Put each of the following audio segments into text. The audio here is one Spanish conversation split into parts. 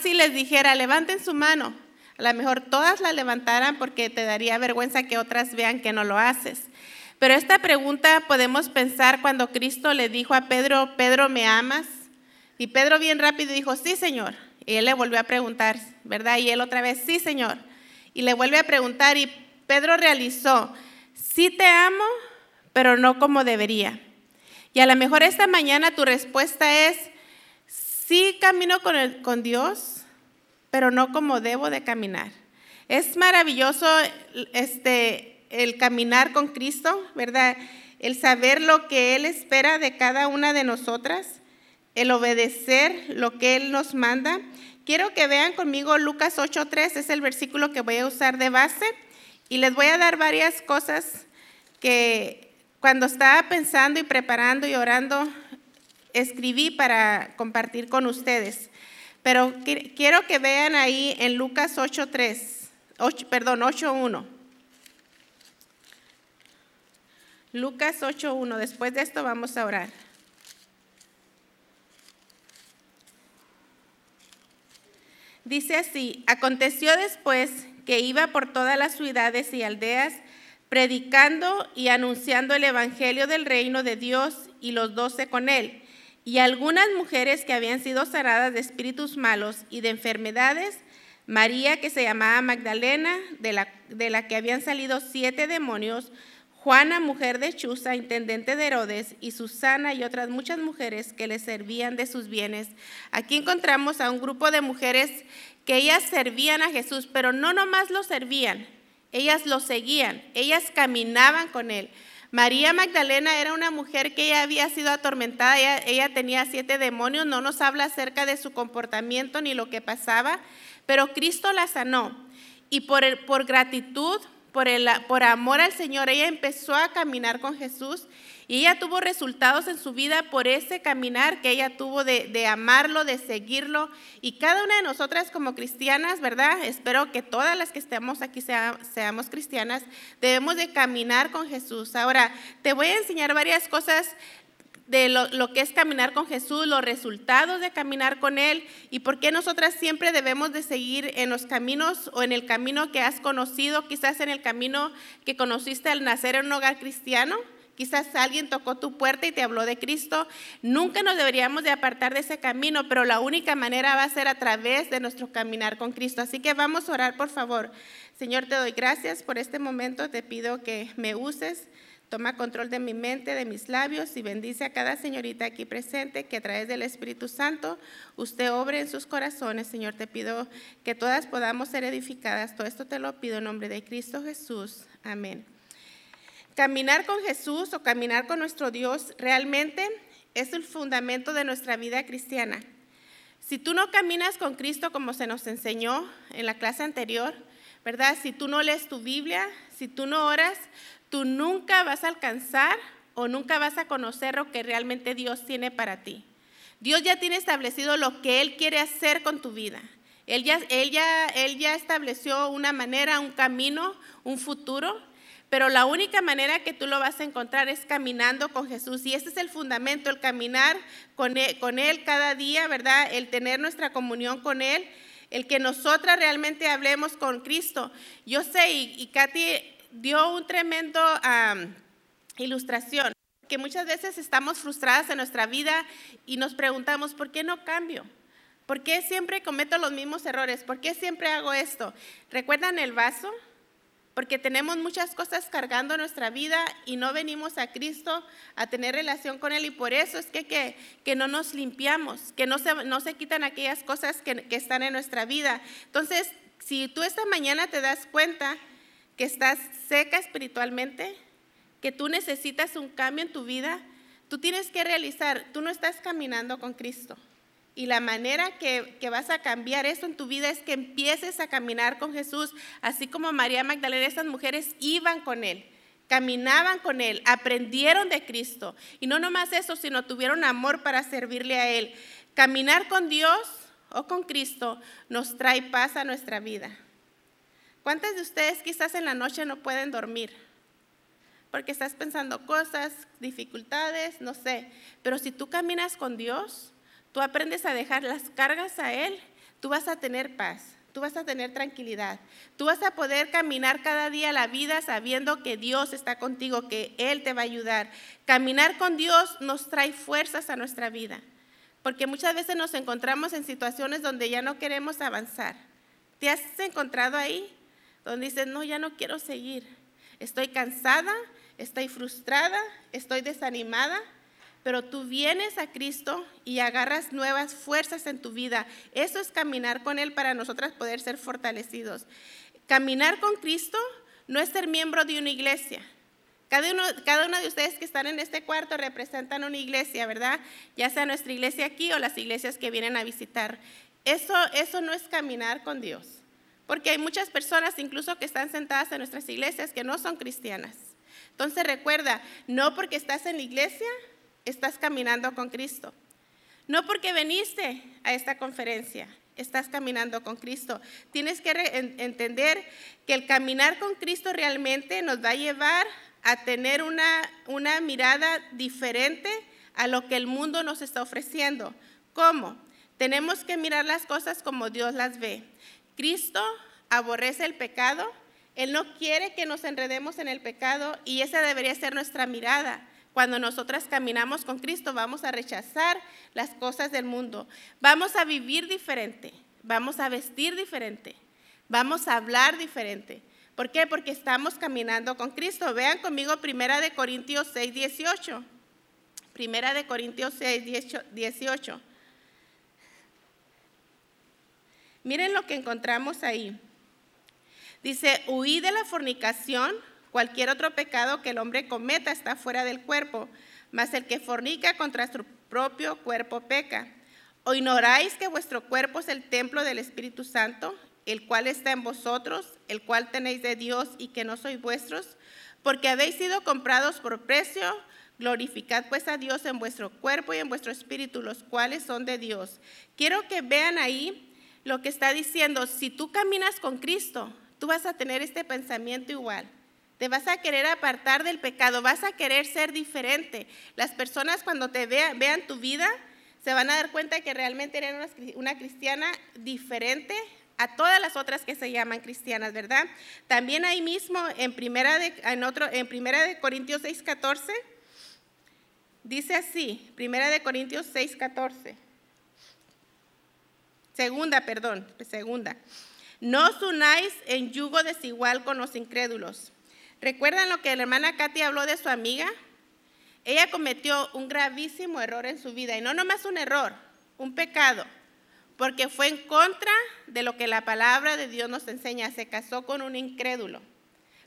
si les dijera, levanten su mano, a lo mejor todas la levantaran porque te daría vergüenza que otras vean que no lo haces. Pero esta pregunta podemos pensar cuando Cristo le dijo a Pedro, Pedro, ¿me amas? Y Pedro bien rápido dijo, sí, Señor. Y él le volvió a preguntar, ¿verdad? Y él otra vez, sí, Señor. Y le vuelve a preguntar y Pedro realizó, sí te amo, pero no como debería. Y a lo mejor esta mañana tu respuesta es, sí camino con, el, con Dios, pero no como debo de caminar. Es maravilloso este, el caminar con Cristo, ¿verdad? El saber lo que Él espera de cada una de nosotras, el obedecer lo que Él nos manda. Quiero que vean conmigo Lucas 8.3, es el versículo que voy a usar de base y les voy a dar varias cosas que cuando estaba pensando y preparando y orando, escribí para compartir con ustedes. Pero quiero que vean ahí en Lucas 8.3, perdón, 8.1. Lucas 8.1. Después de esto vamos a orar. Dice así, aconteció después que iba por todas las ciudades y aldeas, predicando y anunciando el Evangelio del reino de Dios y los doce con él. Y algunas mujeres que habían sido sanadas de espíritus malos y de enfermedades, María que se llamaba Magdalena, de la, de la que habían salido siete demonios, Juana, mujer de Chuza, intendente de Herodes, y Susana y otras muchas mujeres que le servían de sus bienes. Aquí encontramos a un grupo de mujeres que ellas servían a Jesús, pero no nomás lo servían, ellas lo seguían, ellas caminaban con él. María Magdalena era una mujer que ella había sido atormentada, ella, ella, tenía siete demonios, no nos habla acerca de su comportamiento ni lo que pasaba, pero Cristo la sanó. Y por, por gratitud, por, el, por amor al Señor, ella empezó a caminar con Jesús y ella tuvo resultados en su vida por ese caminar que ella tuvo de, amarlo, de seguirlo. Y cada una de nosotras como cristianas, ¿verdad? Espero que todas las que estemos aquí seamos cristianas, debemos de caminar con Jesús. Ahora, te voy a enseñar varias cosas de lo, que es caminar con Jesús, los resultados de caminar con Él y por qué nosotras siempre debemos de seguir en los caminos o en el camino que has conocido, quizás en el camino que conociste al nacer en un hogar cristiano. Quizás alguien tocó tu puerta y te habló de Cristo. Nunca nos deberíamos de apartar de ese camino, pero la única manera va a ser a través de nuestro caminar con Cristo. Así que vamos a orar, por favor. Señor, te doy gracias por este momento. Te pido que me uses Toma control de mi mente, de mis labios y bendice a cada señorita aquí presente que a través del Espíritu Santo usted obre en sus corazones. Señor, te pido que todas podamos ser edificadas. Todo esto te lo pido en nombre de Cristo Jesús. Amén. Caminar con Jesús o caminar con nuestro Dios realmente es el fundamento de nuestra vida cristiana. Si tú no caminas con Cristo como se nos enseñó en la clase anterior, ¿verdad? Si tú no lees tu Biblia, si tú no oras, tú nunca vas a alcanzar o nunca vas a conocer lo que realmente Dios tiene para ti. Dios ya tiene establecido lo que Él quiere hacer con tu vida. Él ya, él ya, él ya estableció una manera, un camino, un futuro, pero la única manera que tú lo vas a encontrar es caminando con Jesús. Y ese es el fundamento, el caminar con él, con él cada día, ¿verdad? El tener nuestra comunión con Él, el que nosotras realmente hablemos con Cristo. Yo sé, y Katy dio un tremendo ilustración, que muchas veces estamos frustradas en nuestra vida y nos preguntamos, ¿por qué no cambio? ¿Por qué siempre cometo los mismos errores? ¿Por qué siempre hago esto? ¿Recuerdan el vaso? Porque tenemos muchas cosas cargando nuestra vida y no venimos a Cristo a tener relación con Él y por eso es que, que, que no nos limpiamos, que no se, no se quitan aquellas cosas que, que están en nuestra vida. Entonces, si tú esta mañana te das cuenta que estás seca espiritualmente, que tú necesitas un cambio en tu vida, tú tienes que realizar, tú no estás caminando con Cristo. Y la manera que, vas a cambiar eso en tu vida es que empieces a caminar con Jesús, así como María Magdalena, estas mujeres iban con Él, caminaban con Él, aprendieron de Cristo. Y no nomás eso, sino tuvieron amor para servirle a Él. Caminar con Dios o con Cristo nos trae paz a nuestra vida. ¿Cuántas de ustedes quizás en la noche no pueden dormir? Porque estás pensando cosas, dificultades, no sé. Pero si tú caminas con Dios, tú aprendes a dejar las cargas a Él, tú vas a tener paz, tú vas a tener tranquilidad, tú vas a poder caminar cada día la vida sabiendo que Dios está contigo, que Él te va a ayudar. Caminar con Dios nos trae fuerzas a nuestra vida, porque muchas veces nos encontramos en situaciones donde ya no queremos avanzar. ¿Te has encontrado ahí? Donde dices, no, ya no quiero seguir. Estoy cansada, estoy frustrada, estoy desanimada, pero tú vienes a Cristo y agarras nuevas fuerzas en tu vida. Eso es caminar con Él para nosotras poder ser fortalecidos. Caminar con Cristo no es ser miembro de una iglesia. Cada uno, cada uno de ustedes que están en este cuarto representan una iglesia, ¿verdad? Ya sea nuestra iglesia aquí o las iglesias que vienen a visitar. Eso, eso no es caminar con Dios. Porque hay muchas personas incluso que están sentadas en nuestras iglesias que no son cristianas. Entonces recuerda, no porque estás en la iglesia, estás caminando con Cristo. No porque viniste a esta conferencia, estás caminando con Cristo. Tienes que entender que el caminar con Cristo realmente nos va a llevar a tener una, una mirada diferente a lo que el mundo nos está ofreciendo. ¿Cómo? Tenemos que mirar las cosas como Dios las ve. Cristo aborrece el pecado, Él no quiere que nos enredemos en el pecado y esa debería ser nuestra mirada. Cuando nosotras caminamos con Cristo vamos a rechazar las cosas del mundo, vamos a vivir diferente, vamos a vestir diferente, vamos a hablar diferente. ¿Por qué? Porque estamos caminando con Cristo. Vean conmigo Primera de Corintios 6, 18. Primera de Corintios 6, 18. Miren lo que encontramos ahí. Dice, huí de la fornicación. Cualquier otro pecado que el hombre cometa está fuera del cuerpo, mas el que fornica contra su propio cuerpo peca. ¿O ignoráis que vuestro cuerpo es el templo del Espíritu Santo, el cual está en vosotros, el cual tenéis de Dios y que no sois vuestros? Porque habéis sido comprados por precio. Glorificad pues a Dios en vuestro cuerpo y en vuestro espíritu, los cuales son de Dios. Quiero que vean ahí lo que está diciendo. Si tú caminas con Cristo, tú vas a tener este pensamiento igual. Te vas a querer apartar del pecado, vas a querer ser diferente. Las personas cuando te vean, tu vida se van a dar cuenta que realmente eres una, cristiana diferente a todas las otras que se llaman cristianas, ¿verdad? También ahí mismo en primera de, en otro, en primera de Corintios 6:14 dice así, primera de Corintios 6:14. Segunda, perdón, segunda. No os unáis en yugo desigual con los incrédulos. ¿Recuerdan lo que la hermana Katy habló de su amiga? Ella cometió un gravísimo error en su vida, y no nomás un error, un pecado, porque fue en contra de lo que la palabra de Dios nos enseña. Se casó con un incrédulo.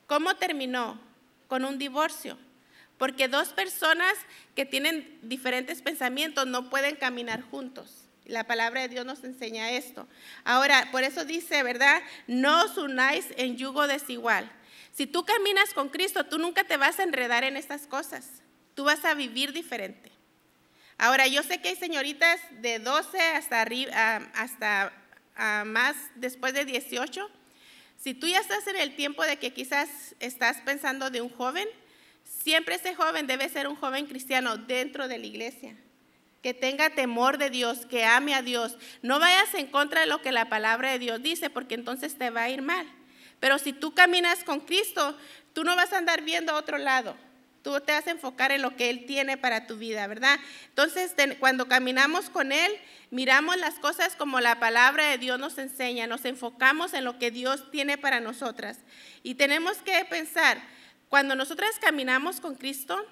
¿Cómo terminó? Con un divorcio. Porque dos personas que tienen diferentes pensamientos no pueden caminar juntos. La palabra de Dios nos enseña esto. Ahora, por eso dice, ¿verdad? No os unáis en yugo desigual. Si tú caminas con Cristo, tú nunca te vas a enredar en estas cosas. Tú vas a vivir diferente. Ahora, yo sé que hay señoritas de 12 hasta, arriba, hasta más después de 18. Si tú ya estás en el tiempo de que quizás estás pensando de un joven, siempre ese joven debe ser un joven cristiano dentro de la iglesia, que tenga temor de Dios, que ame a Dios. No vayas en contra de lo que la palabra de Dios dice, porque entonces te va a ir mal. Pero si tú caminas con Cristo, tú no vas a andar viendo a otro lado. Tú te vas a enfocar en lo que Él tiene para tu vida, ¿verdad? Entonces, cuando caminamos con Él, miramos las cosas como la palabra de Dios nos enseña, nos enfocamos en lo que Dios tiene para nosotras. Y tenemos que pensar, cuando nosotras caminamos con Cristo,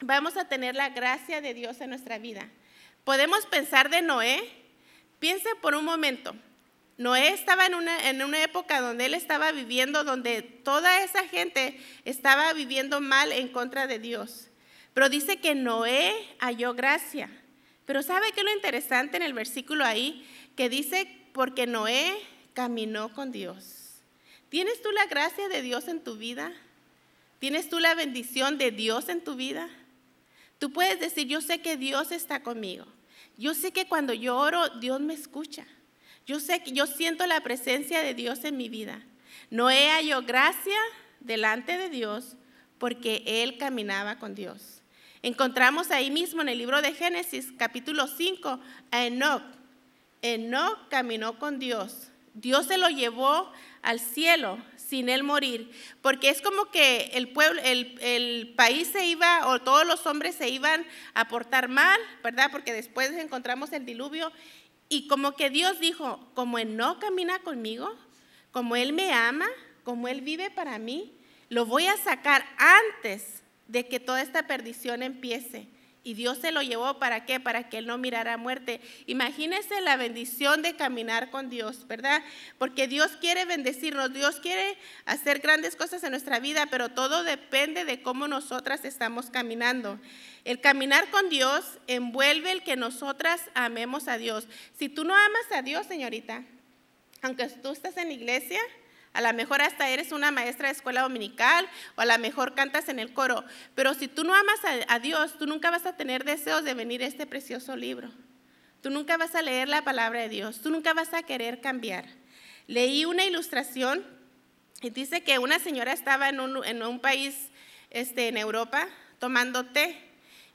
vamos a tener la gracia de Dios en nuestra vida. Podemos pensar de Noé. Piense por un momento, Noé estaba en una, en una época donde él estaba viviendo, donde toda esa gente estaba viviendo mal en contra de Dios. Pero dice que Noé halló gracia. Pero ¿sabe qué es lo interesante en el versículo ahí? Que dice, porque Noé caminó con Dios. ¿Tienes tú la gracia de Dios en tu vida? ¿Tienes tú la bendición de Dios en tu vida? Tú puedes decir, yo sé que Dios está conmigo. Yo sé que cuando yo oro, Dios me escucha. Yo sé que yo siento la presencia de Dios en mi vida. Noé halló gracia delante de Dios porque él caminaba con Dios. Encontramos ahí mismo en el libro de Génesis, capítulo 5, a Enoch. Enoch caminó con Dios. Dios se lo llevó al cielo sin él morir, porque es como que el pueblo, el, el, país se iba, o todos los hombres se iban a portar mal, ¿verdad? Porque después encontramos el diluvio, y como que Dios dijo, como él no camina conmigo, como él me ama, como él vive para mí, lo voy a sacar antes de que toda esta perdición empiece. Y Dios se lo llevó para qué? Para que él no mirara muerte. Imagínese la bendición de caminar con Dios, ¿verdad? Porque Dios quiere bendecirnos, Dios quiere hacer grandes cosas en nuestra vida, pero todo depende de cómo nosotras estamos caminando. El caminar con Dios envuelve el que nosotras amemos a Dios. Si tú no amas a Dios, señorita, aunque tú estás en la iglesia, a lo mejor hasta eres una maestra de escuela dominical o a lo mejor cantas en el coro. Pero si tú no amas a, Dios, tú nunca vas a tener deseos de venir a este precioso libro. Tú nunca vas a leer la palabra de Dios. Tú nunca vas a querer cambiar. Leí una ilustración y dice que una señora estaba en un, país este, en Europa tomando té.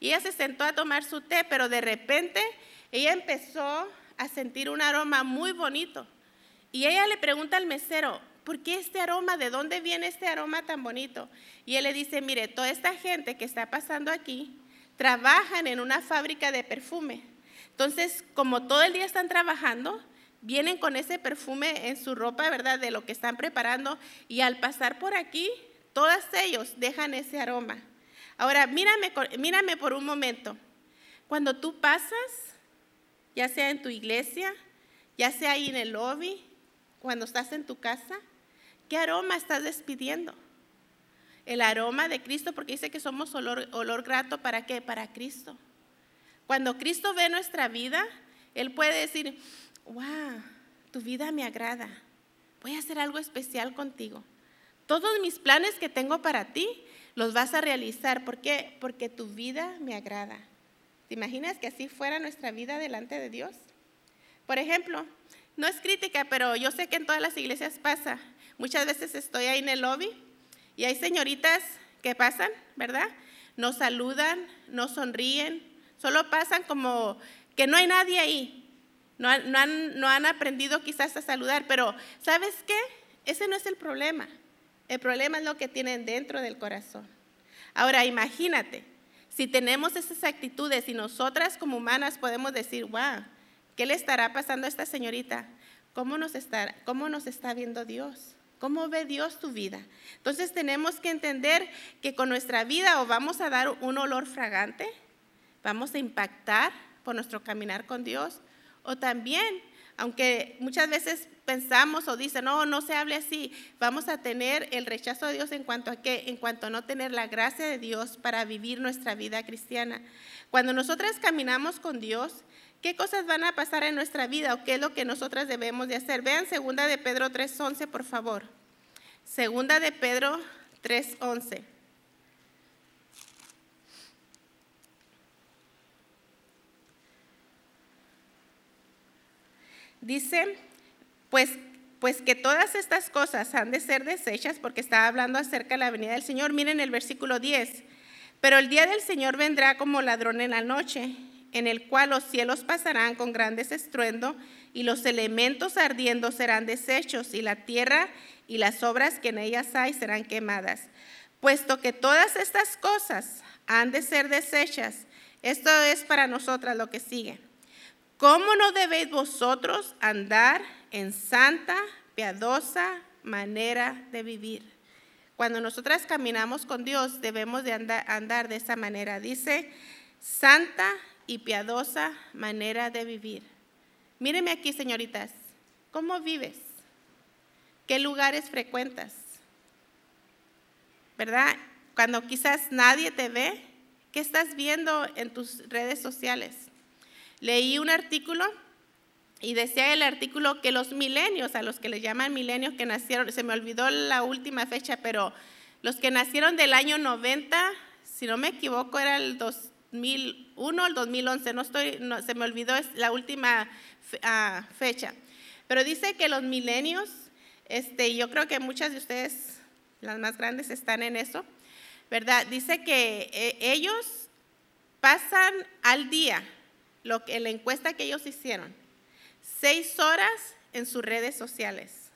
Y ella se sentó a tomar su té, pero de repente ella empezó a sentir un aroma muy bonito. Y ella le pregunta al mesero, ¿por qué este aroma? ¿De dónde viene este aroma tan bonito? Y él le dice, mire, toda esta gente que está pasando aquí trabajan en una fábrica de perfume. Entonces, como todo el día están trabajando, vienen con ese perfume en su ropa, ¿verdad? De lo que están preparando. Y al pasar por aquí, todos ellos dejan ese aroma. Ahora, mírame, mírame por un momento. Cuando tú pasas, ya sea en tu iglesia, ya sea ahí en el lobby, cuando estás en tu casa, ¿Qué aroma estás despidiendo? El aroma de Cristo, porque dice que somos olor, olor grato, ¿para qué? Para Cristo. Cuando Cristo ve nuestra vida, Él puede decir, wow, tu vida me agrada, voy a hacer algo especial contigo. Todos mis planes que tengo para ti los vas a realizar. ¿Por qué? Porque tu vida me agrada. ¿Te imaginas que así fuera nuestra vida delante de Dios? Por ejemplo, no es crítica, pero yo sé que en todas las iglesias pasa. Muchas veces estoy ahí en el lobby y hay señoritas que pasan, ¿verdad? No saludan, no sonríen, solo pasan como que no hay nadie ahí. No, han, aprendido quizás a saludar, pero ¿sabes qué? Ese no es el problema. El problema es lo que tienen dentro del corazón. Ahora, imagínate, si tenemos esas actitudes y nosotras como humanas podemos decir, wow, ¿qué le estará pasando a esta señorita? ¿Cómo nos está, cómo nos está viendo Dios? ¿Cómo ve Dios tu vida? Entonces tenemos que entender que con nuestra vida o vamos a dar un olor fragante, vamos a impactar por nuestro caminar con Dios, o también, aunque muchas veces pensamos o dicen, no, no se hable así, vamos a tener el rechazo de Dios en cuanto a qué, en cuanto a no tener la gracia de Dios para vivir nuestra vida cristiana. Cuando nosotras caminamos con Dios, ¿Qué cosas van a pasar en nuestra vida o qué es lo que nosotras debemos de hacer? Vean segunda de Pedro 3.11, por favor. Segunda de Pedro 3.11. Dice, pues, pues que todas estas cosas han de ser desechas porque está hablando acerca de la venida del Señor. Miren el versículo 10. Pero el día del Señor vendrá como ladrón en la noche en el cual los cielos pasarán con grandes estruendo y los elementos ardiendo serán deshechos y la tierra y las obras que en ellas hay serán quemadas. Puesto que todas estas cosas han de ser deshechas, esto es para nosotras lo que sigue. ¿Cómo no debéis vosotros andar en santa, piadosa manera de vivir? Cuando nosotras caminamos con Dios debemos de andar, de esa manera. Dice, santa y piadosa manera de vivir. Míreme aquí, señoritas, ¿cómo vives? ¿Qué lugares frecuentas? ¿Verdad? Cuando quizás nadie te ve, ¿qué estás viendo en tus redes sociales? Leí un artículo y decía el artículo que los milenios, a los que le llaman milenios que nacieron, se me olvidó la última fecha, pero los que nacieron del año 90, si no me equivoco, era el dos, 2001 al 2011, no estoy, se me olvidó la última ah, fecha. Pero dice que los milenios, este, yo creo que muchas de ustedes, las más grandes, están en eso, ¿verdad? Dice que eh, ellos pasan al día, lo que, la encuesta que ellos hicieron, seis horas en sus redes sociales.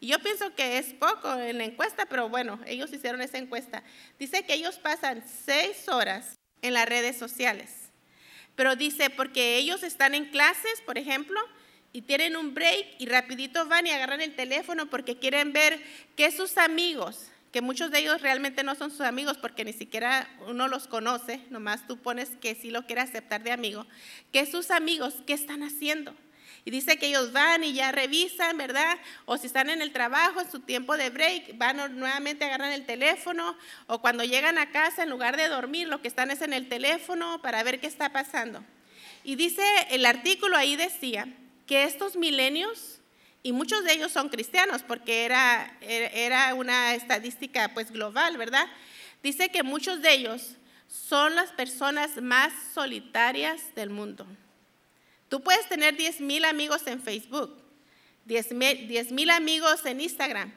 Y yo pienso que es poco en la encuesta, pero bueno, ellos hicieron esa encuesta. Dice que ellos pasan seis horas en las redes sociales. Pero dice, porque ellos están en clases, por ejemplo, y tienen un break y rapidito van y agarran el teléfono porque quieren ver qué sus amigos, que muchos de ellos realmente no son sus amigos porque ni siquiera uno los conoce, nomás tú pones que sí lo quiere aceptar de amigo, que sus amigos, ¿qué están haciendo? Y dice que ellos van y ya revisan, ¿verdad? O si están en el trabajo, en su tiempo de break, van nuevamente, agarran el teléfono. O cuando llegan a casa, en lugar de dormir, lo que están es en el teléfono para ver qué está pasando. Y dice, el artículo ahí decía que estos milenios, y muchos de ellos son cristianos, porque era, era una estadística pues global, ¿verdad? Dice que muchos de ellos son las personas más solitarias del mundo. Tú puedes tener 10 mil amigos en Facebook, 10 mil amigos en Instagram.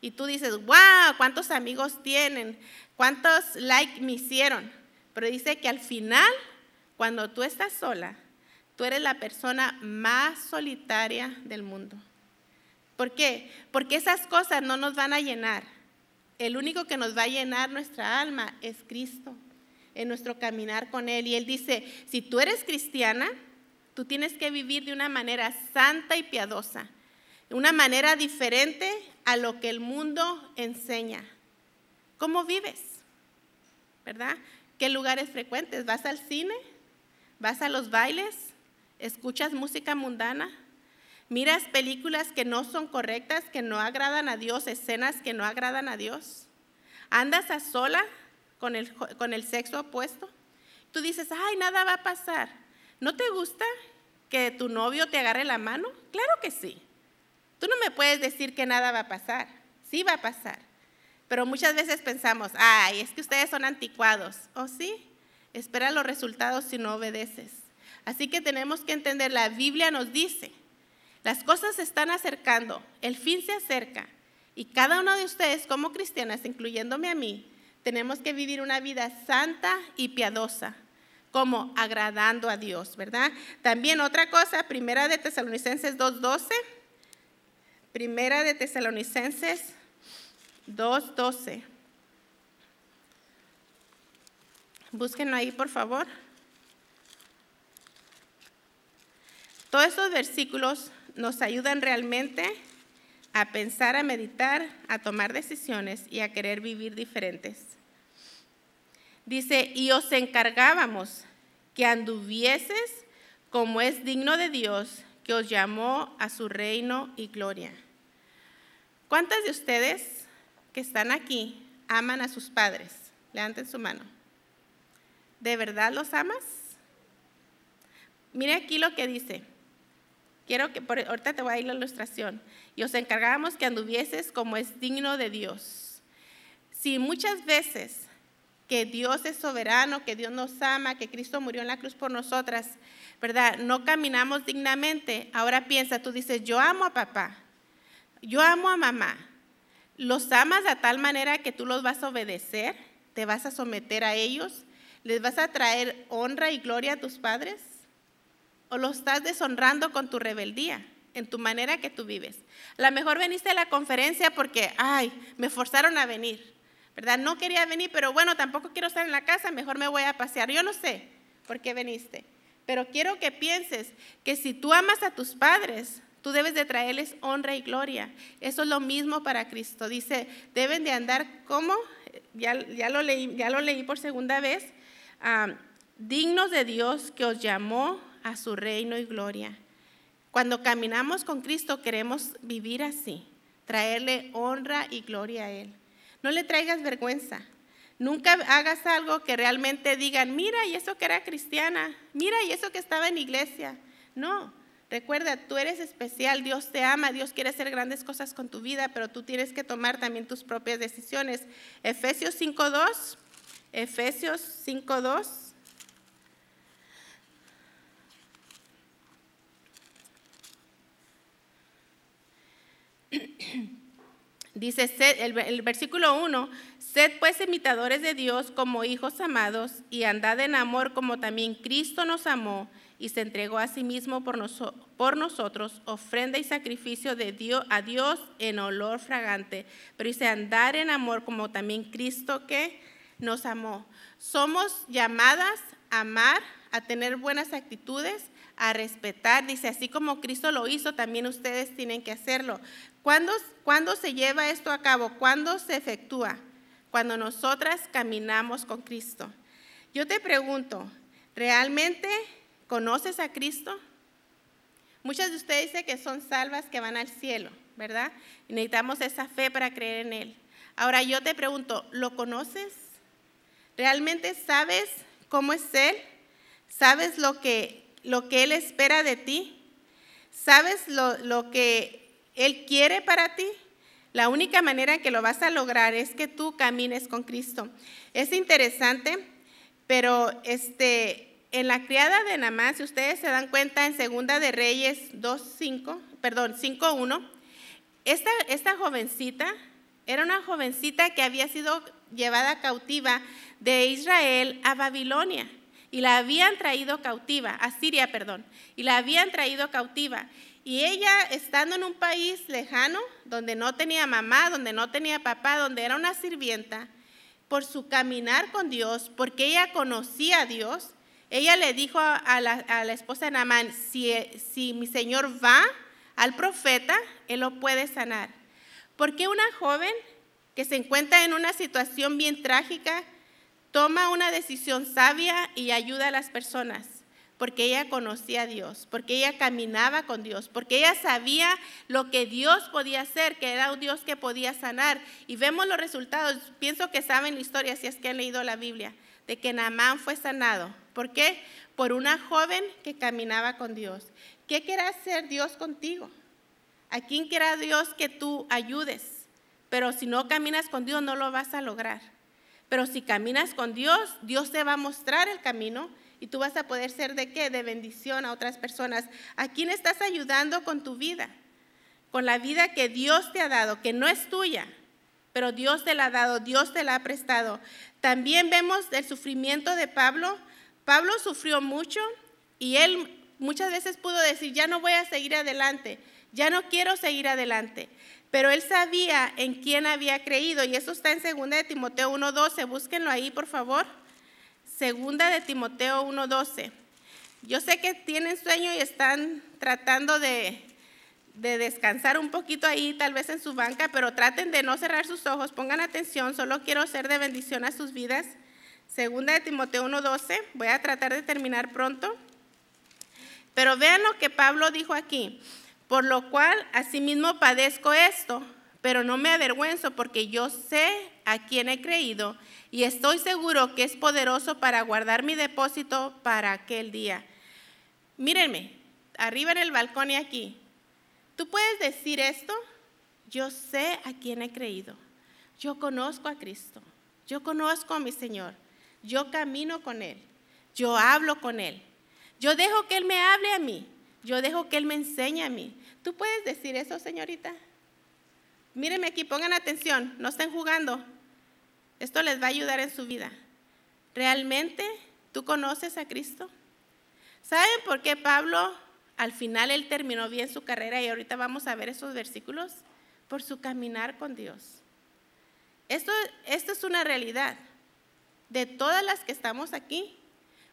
Y tú dices, wow, ¿cuántos amigos tienen? ¿Cuántos likes me hicieron? Pero dice que al final, cuando tú estás sola, tú eres la persona más solitaria del mundo. ¿Por qué? Porque esas cosas no nos van a llenar. El único que nos va a llenar nuestra alma es Cristo, en nuestro caminar con Él. Y Él dice, si tú eres cristiana, Tú tienes que vivir de una manera santa y piadosa, una manera diferente a lo que el mundo enseña. ¿Cómo vives? ¿Verdad? ¿Qué lugares frecuentes? ¿Vas al cine? ¿Vas a los bailes? ¿Escuchas música mundana? ¿Miras películas que no son correctas, que no agradan a Dios, escenas que no agradan a Dios? ¿Andas a sola con el, con el sexo opuesto? Tú dices, ay, nada va a pasar. ¿No te gusta que tu novio te agarre la mano? Claro que sí. Tú no me puedes decir que nada va a pasar. Sí va a pasar. Pero muchas veces pensamos, ay, es que ustedes son anticuados. ¿O sí? Espera los resultados si no obedeces. Así que tenemos que entender, la Biblia nos dice, las cosas se están acercando, el fin se acerca. Y cada uno de ustedes como cristianas, incluyéndome a mí, tenemos que vivir una vida santa y piadosa como agradando a Dios, ¿verdad? También otra cosa, Primera de Tesalonicenses 2.12, Primera de Tesalonicenses 2.12. Búsquenlo ahí, por favor. Todos esos versículos nos ayudan realmente a pensar, a meditar, a tomar decisiones y a querer vivir diferentes. Dice, y os encargábamos que anduvieses como es digno de Dios, que os llamó a su reino y gloria. ¿Cuántas de ustedes que están aquí aman a sus padres? Levanten su mano. ¿De verdad los amas? Mire aquí lo que dice. Quiero que, por, ahorita te voy a ir la ilustración. Y os encargábamos que anduvieses como es digno de Dios. Si muchas veces que Dios es soberano, que Dios nos ama, que Cristo murió en la cruz por nosotras, ¿verdad? No caminamos dignamente. Ahora piensa, tú dices, yo amo a papá, yo amo a mamá. ¿Los amas de tal manera que tú los vas a obedecer? ¿Te vas a someter a ellos? ¿Les vas a traer honra y gloria a tus padres? ¿O los estás deshonrando con tu rebeldía? en tu manera que tú vives. A lo mejor veniste a la conferencia porque, ay, me forzaron a venir. ¿Verdad? No quería venir, pero bueno, tampoco quiero estar en la casa, mejor me voy a pasear. Yo no sé por qué viniste, pero quiero que pienses que si tú amas a tus padres, tú debes de traerles honra y gloria. Eso es lo mismo para Cristo. Dice, deben de andar como, ya, ya, lo, leí, ya lo leí por segunda vez, dignos de Dios que os llamó a su reino y gloria. Cuando caminamos con Cristo queremos vivir así, traerle honra y gloria a Él. No le traigas vergüenza. Nunca hagas algo que realmente digan, mira, y eso que era cristiana, mira, y eso que estaba en iglesia. No, recuerda, tú eres especial, Dios te ama, Dios quiere hacer grandes cosas con tu vida, pero tú tienes que tomar también tus propias decisiones. Efesios 5.2, Efesios 5.2. Dice el, el versículo 1, sed pues imitadores de Dios como hijos amados y andad en amor como también Cristo nos amó y se entregó a sí mismo por, por nosotros, ofrenda y sacrificio de Dios, a Dios en olor fragante. Pero dice, andar en amor como también Cristo que nos amó. Somos llamadas a amar, a tener buenas actitudes, a respetar. Dice, así como Cristo lo hizo, también ustedes tienen que hacerlo. ¿Cuándo, ¿Cuándo, se lleva esto a cabo? ¿Cuándo se efectúa? Cuando nosotras caminamos con Cristo. Yo te pregunto, ¿realmente conoces a Cristo? Muchas de ustedes dicen que son salvas que van al cielo, ¿verdad? Y necesitamos esa fe para creer en Él. Ahora yo te pregunto, ¿lo conoces? ¿Realmente sabes cómo es Él? ¿Sabes lo que, lo que Él espera de ti? ¿Sabes lo, lo que Él quiere para ti? La única manera que lo vas a lograr es que tú camines con Cristo. Es interesante pero este, en la criada de Namán, si ustedes se dan cuenta en Segunda de Reyes 2.5, perdón, 5.1, esta, esta jovencita era una jovencita que había sido llevada cautiva de Israel a Babilonia y la habían traído cautiva, a Siria, perdón, y la habían traído cautiva. Y ella, estando en un país lejano, donde no tenía mamá, donde no tenía papá, donde era una sirvienta, por su caminar con Dios, porque ella conocía a Dios, ella le dijo a la, esposa de Naamán, si, si mi Señor va al profeta, él lo puede sanar. Porque una joven que se encuentra en una situación bien trágica toma una decisión sabia y ayuda a las personas? Porque ella conocía a Dios, porque ella caminaba con Dios, porque ella sabía lo que Dios podía hacer, que era un Dios que podía sanar. Y vemos los resultados. Pienso que saben la historia si es que han leído la Biblia, de que Naamán fue sanado. ¿Por qué? Por una joven que caminaba con Dios. ¿Qué quiere hacer Dios contigo? ¿A quién quiera Dios que tú ayudes? Pero si no caminas con Dios no lo vas a lograr. Pero si caminas con Dios, Dios te va a mostrar el camino y tú vas a poder ser de qué? De bendición a otras personas. ¿A quién estás ayudando con tu vida? Con la vida que Dios te ha dado, que no es tuya, pero Dios te la ha dado, Dios te la ha prestado. También vemos el sufrimiento de Pablo. Pablo sufrió mucho y él muchas veces pudo decir, ya no voy a seguir adelante, ya no quiero seguir adelante. Pero él sabía en quién había creído y eso está en 2 de Timoteo 1.12. Búsquenlo ahí, por favor. Segunda de Timoteo 1:12. Yo sé que tienen sueño y están tratando de, de, descansar un poquito ahí, tal vez en su banca, pero traten de no cerrar sus ojos, pongan atención, solo quiero ser de bendición a sus vidas. Segunda de Timoteo 1:12, voy a tratar de terminar pronto. Pero vean lo que Pablo dijo aquí, por lo cual asimismo padezco esto, pero no me avergüenzo porque yo sé a quién he creído y estoy seguro que es poderoso para guardar mi depósito para aquel día. Mírenme, arriba en el balcón y aquí. ¿Tú puedes decir esto? Yo sé a quién he creído. Yo conozco a Cristo. Yo conozco a mi Señor. Yo camino con Él. Yo hablo con Él. Yo dejo que Él me hable a mí. Yo dejo que Él me enseñe a mí. ¿Tú puedes decir eso, señorita? Mírenme aquí, pongan atención, no estén jugando. Esto les va a ayudar en su vida. ¿Realmente tú conoces a Cristo? ¿Saben por qué Pablo al final él terminó bien su carrera y ahorita vamos a ver esos versículos? Por su caminar con Dios. Esto, esto es una realidad. De todas las que estamos aquí,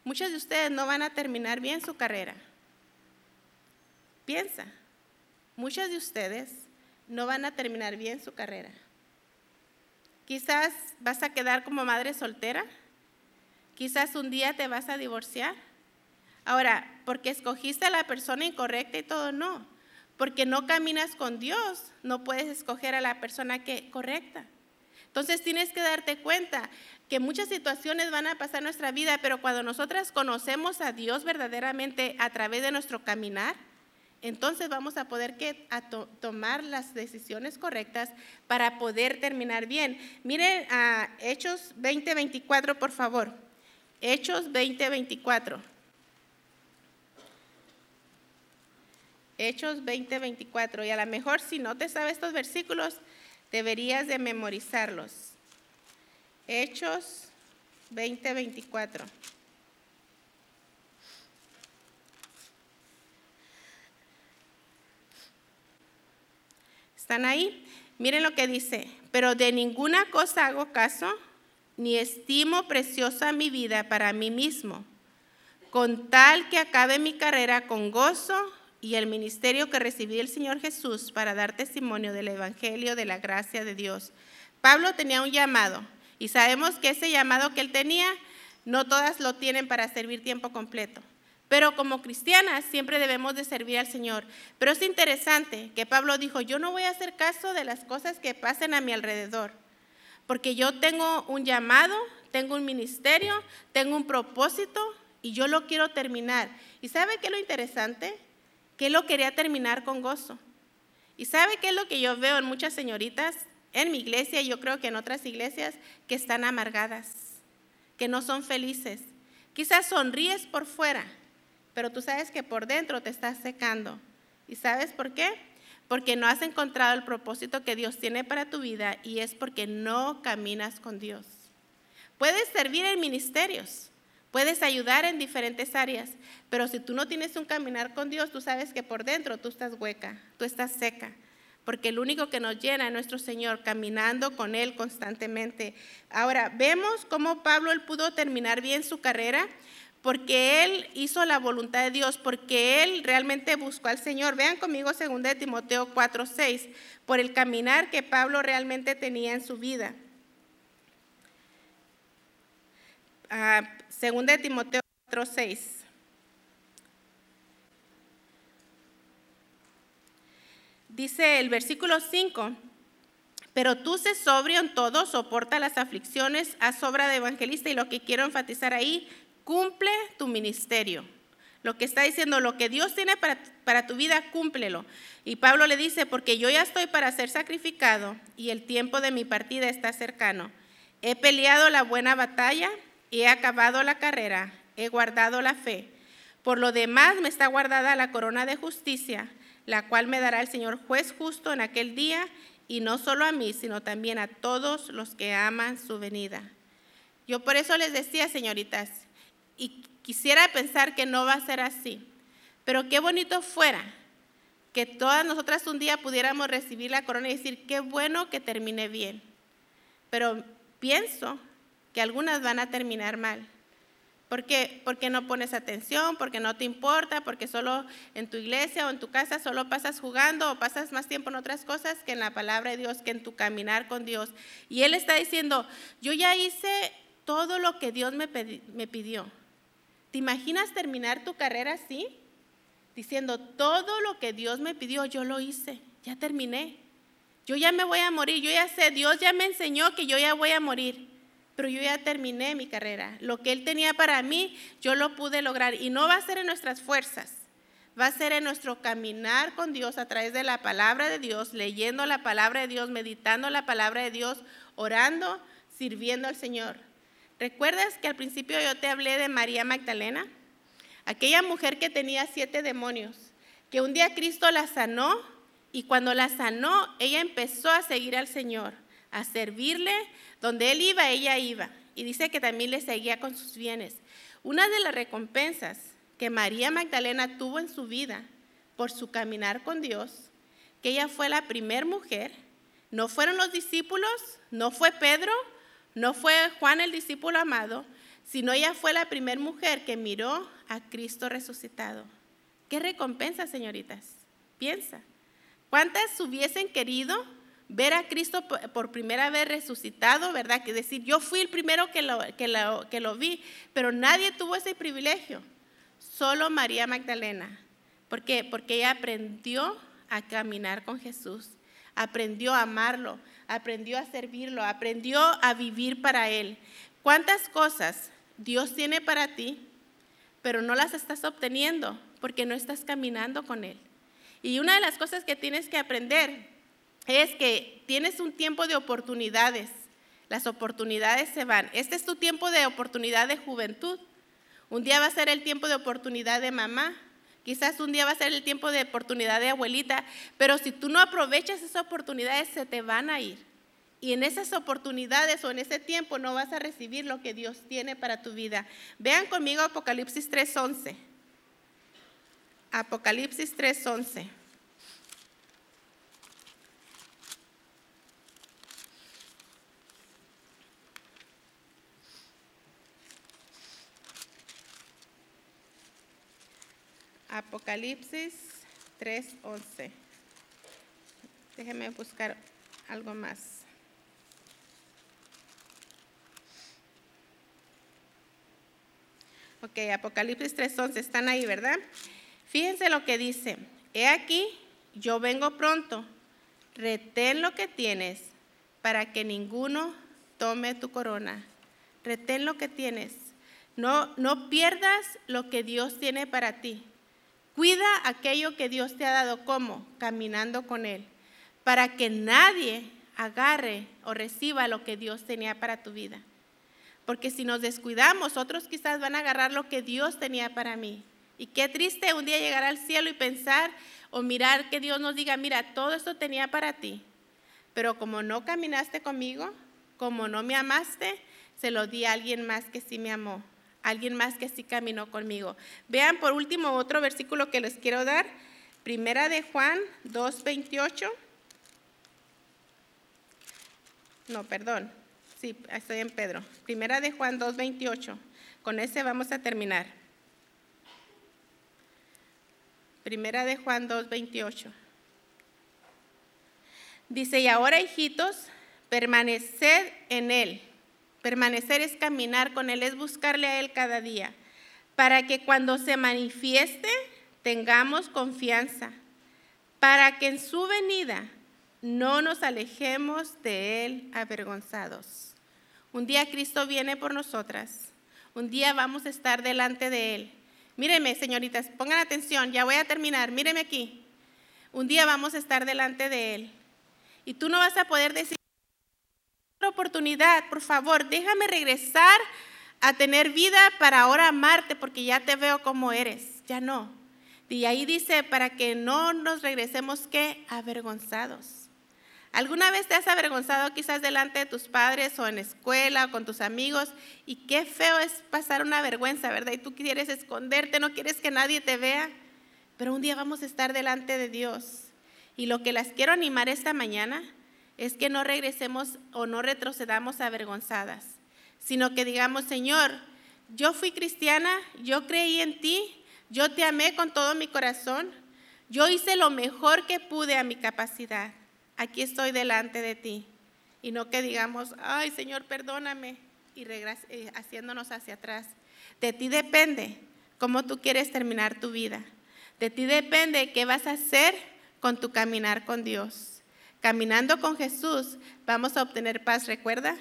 muchas de ustedes no van a terminar bien su carrera. Piensa, muchas de ustedes no van a terminar bien su carrera. Quizás vas a quedar como madre soltera. Quizás un día te vas a divorciar. Ahora, porque escogiste a la persona incorrecta y todo, no. Porque no caminas con Dios, no puedes escoger a la persona que, correcta. Entonces tienes que darte cuenta que muchas situaciones van a pasar nuestra vida, pero cuando nosotras conocemos a Dios verdaderamente a través de nuestro caminar, entonces vamos a poder tomar las decisiones correctas para poder terminar bien. Miren a Hechos 20:24, por favor. Hechos 20:24. Hechos 20:24. Y a lo mejor si no te sabes estos versículos, deberías de memorizarlos. Hechos 20:24. ¿Están ahí? Miren lo que dice, pero de ninguna cosa hago caso, ni estimo preciosa mi vida para mí mismo, con tal que acabe mi carrera con gozo y el ministerio que recibí del Señor Jesús para dar testimonio del Evangelio de la gracia de Dios. Pablo tenía un llamado y sabemos que ese llamado que él tenía, no todas lo tienen para servir tiempo completo. Pero como cristianas siempre debemos de servir al Señor. Pero es interesante que Pablo dijo, yo no voy a hacer caso de las cosas que pasen a mi alrededor, porque yo tengo un llamado, tengo un ministerio, tengo un propósito y yo lo quiero terminar. ¿Y sabe qué es lo interesante? Que lo quería terminar con gozo. ¿Y sabe qué es lo que yo veo en muchas señoritas en mi iglesia y yo creo que en otras iglesias que están amargadas, que no son felices? Quizás sonríes por fuera, pero tú sabes que por dentro te estás secando. ¿Y sabes por qué? Porque no has encontrado el propósito que Dios tiene para tu vida y es porque no caminas con Dios. Puedes servir en ministerios, puedes ayudar en diferentes áreas, pero si tú no tienes un caminar con Dios, tú sabes que por dentro tú estás hueca, tú estás seca, porque el único que nos llena es nuestro Señor, caminando con Él constantemente. Ahora, vemos cómo Pablo él pudo terminar bien su carrera porque él hizo la voluntad de Dios, porque él realmente buscó al Señor. Vean conmigo 2 de Timoteo 4:6, por el caminar que Pablo realmente tenía en su vida. Uh, 2 de Timoteo 4:6. Dice el versículo 5, pero tú sé sobrio en todo, soporta las aflicciones, haz obra de evangelista y lo que quiero enfatizar ahí, cumple tu ministerio. Lo que está diciendo, lo que Dios tiene para, para, tu vida, cúmplelo. Y Pablo le dice, porque yo ya estoy para ser sacrificado y el tiempo de mi partida está cercano. He peleado la buena batalla, he acabado la carrera, he guardado la fe. Por lo demás me está guardada la corona de justicia, la cual me dará el Señor juez justo en aquel día, y no solo a mí, sino también a todos los que aman su venida. Yo por eso les decía, señoritas, y quisiera pensar que no va a ser así. Pero qué bonito fuera que todas nosotras un día pudiéramos recibir la corona y decir, qué bueno que termine bien. Pero pienso que algunas van a terminar mal. ¿Por qué? Porque no pones atención, porque no te importa, porque solo en tu iglesia o en tu casa solo pasas jugando o pasas más tiempo en otras cosas que en la palabra de Dios, que en tu caminar con Dios. Y Él está diciendo, yo ya hice todo lo que Dios me, me pidió. ¿Te imaginas terminar tu carrera así? Diciendo, todo lo que Dios me pidió, yo lo hice, ya terminé. Yo ya me voy a morir, yo ya sé, Dios ya me enseñó que yo ya voy a morir, pero yo ya terminé mi carrera. Lo que Él tenía para mí, yo lo pude lograr. Y no va a ser en nuestras fuerzas, va a ser en nuestro caminar con Dios a través de la palabra de Dios, leyendo la palabra de Dios, meditando la palabra de Dios, orando, sirviendo al Señor. ¿Recuerdas que al principio yo te hablé de María Magdalena? Aquella mujer que tenía siete demonios, que un día Cristo la sanó y cuando la sanó, ella empezó a seguir al Señor, a servirle. Donde Él iba, ella iba. Y dice que también le seguía con sus bienes. Una de las recompensas que María Magdalena tuvo en su vida por su caminar con Dios, que ella fue la primer mujer, no fueron los discípulos, no fue Pedro, no fue Juan el discípulo amado, sino ella fue la primera mujer que miró a Cristo resucitado. ¿Qué recompensa, señoritas? Piensa. ¿Cuántas hubiesen querido ver a Cristo por primera vez resucitado, verdad? Que decir, yo fui el primero que lo, que lo, que lo vi, pero nadie tuvo ese privilegio. Solo María Magdalena. ¿Por qué? Porque ella aprendió a caminar con Jesús, aprendió a amarlo, aprendió a servirlo, aprendió a vivir para Él. ¿Cuántas cosas Dios tiene para ti, pero no las estás obteniendo porque no estás caminando con Él? Y una de las cosas que tienes que aprender es que tienes un tiempo de oportunidades. Las oportunidades se van. Este es tu tiempo de oportunidad de juventud. Un día va a ser el tiempo de oportunidad de mamá, Quizás un día va a ser el tiempo de oportunidad de abuelita, pero si tú no aprovechas esas oportunidades, se te van a ir. Y en esas oportunidades o en ese tiempo no vas a recibir lo que Dios tiene para tu vida. Vean conmigo Apocalipsis 3.11. Apocalipsis 3.11. Apocalipsis 3:11. Déjeme buscar algo más. Ok, Apocalipsis 3:11, están ahí, ¿verdad? Fíjense lo que dice. He aquí, yo vengo pronto. Retén lo que tienes para que ninguno tome tu corona. Retén lo que tienes. No, no pierdas lo que Dios tiene para ti. Cuida aquello que Dios te ha dado como caminando con Él, para que nadie agarre o reciba lo que Dios tenía para tu vida. Porque si nos descuidamos, otros quizás van a agarrar lo que Dios tenía para mí. Y qué triste un día llegar al cielo y pensar o mirar que Dios nos diga, mira, todo esto tenía para ti, pero como no caminaste conmigo, como no me amaste, se lo di a alguien más que sí me amó, alguien más que sí caminó conmigo. Vean por último otro versículo que les quiero dar, Primera de Juan 2:28. No, perdón. Sí, estoy en Pedro. Primera de Juan 2:28. Con ese vamos a terminar. Primera de Juan 2:28. Dice, y ahora hijitos, permaneced en Él. Permanecer es caminar con Él, es buscarle a Él cada día, para que cuando se manifieste tengamos confianza, para que en su venida no nos alejemos de Él avergonzados. Un día Cristo viene por nosotras, un día vamos a estar delante de Él Míreme, señoritas, pongan atención, ya voy a terminar, míreme aquí. Un día vamos a estar delante de Él. Y tú no vas a poder decir, oportunidad, por favor, déjame regresar a tener vida para ahora amarte porque ya te veo como eres. Ya no. Y ahí dice, para que no nos regresemos que avergonzados. ¿Alguna vez te has avergonzado quizás delante de tus padres o en escuela o con tus amigos? Y qué feo es pasar una vergüenza, ¿verdad? Y tú quieres esconderte, no quieres que nadie te vea. Pero un día vamos a estar delante de Dios. Y lo que las quiero animar esta mañana es que no regresemos o no retrocedamos avergonzadas, sino que digamos, Señor, yo fui cristiana, yo creí en ti, yo te amé con todo mi corazón, yo hice lo mejor que pude a mi capacidad aquí estoy delante de ti. Y no que digamos, ay Señor, perdóname, y eh, haciéndonos hacia atrás. De ti depende cómo tú quieres terminar tu vida. De ti depende qué vas a hacer con tu caminar con Dios. Caminando con Jesús vamos a obtener paz, recuerda.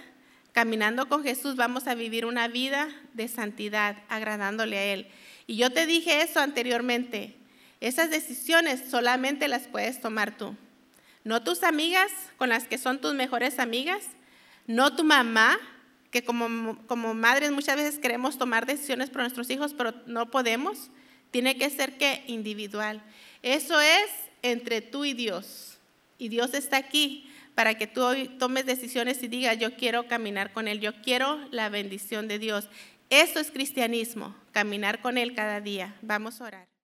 Caminando con Jesús vamos a vivir una vida de santidad, agradándole a Él. Y yo te dije eso anteriormente. Esas decisiones solamente las puedes tomar tú. No tus amigas con las que son tus mejores amigas, no tu mamá, que como, como madres muchas veces queremos tomar decisiones por nuestros hijos, pero no podemos. Tiene que ser que individual. Eso es entre tú y Dios. Y Dios está aquí para que tú hoy tomes decisiones y digas, yo quiero caminar con Él, yo quiero la bendición de Dios. Eso es cristianismo, caminar con Él cada día. Vamos a orar.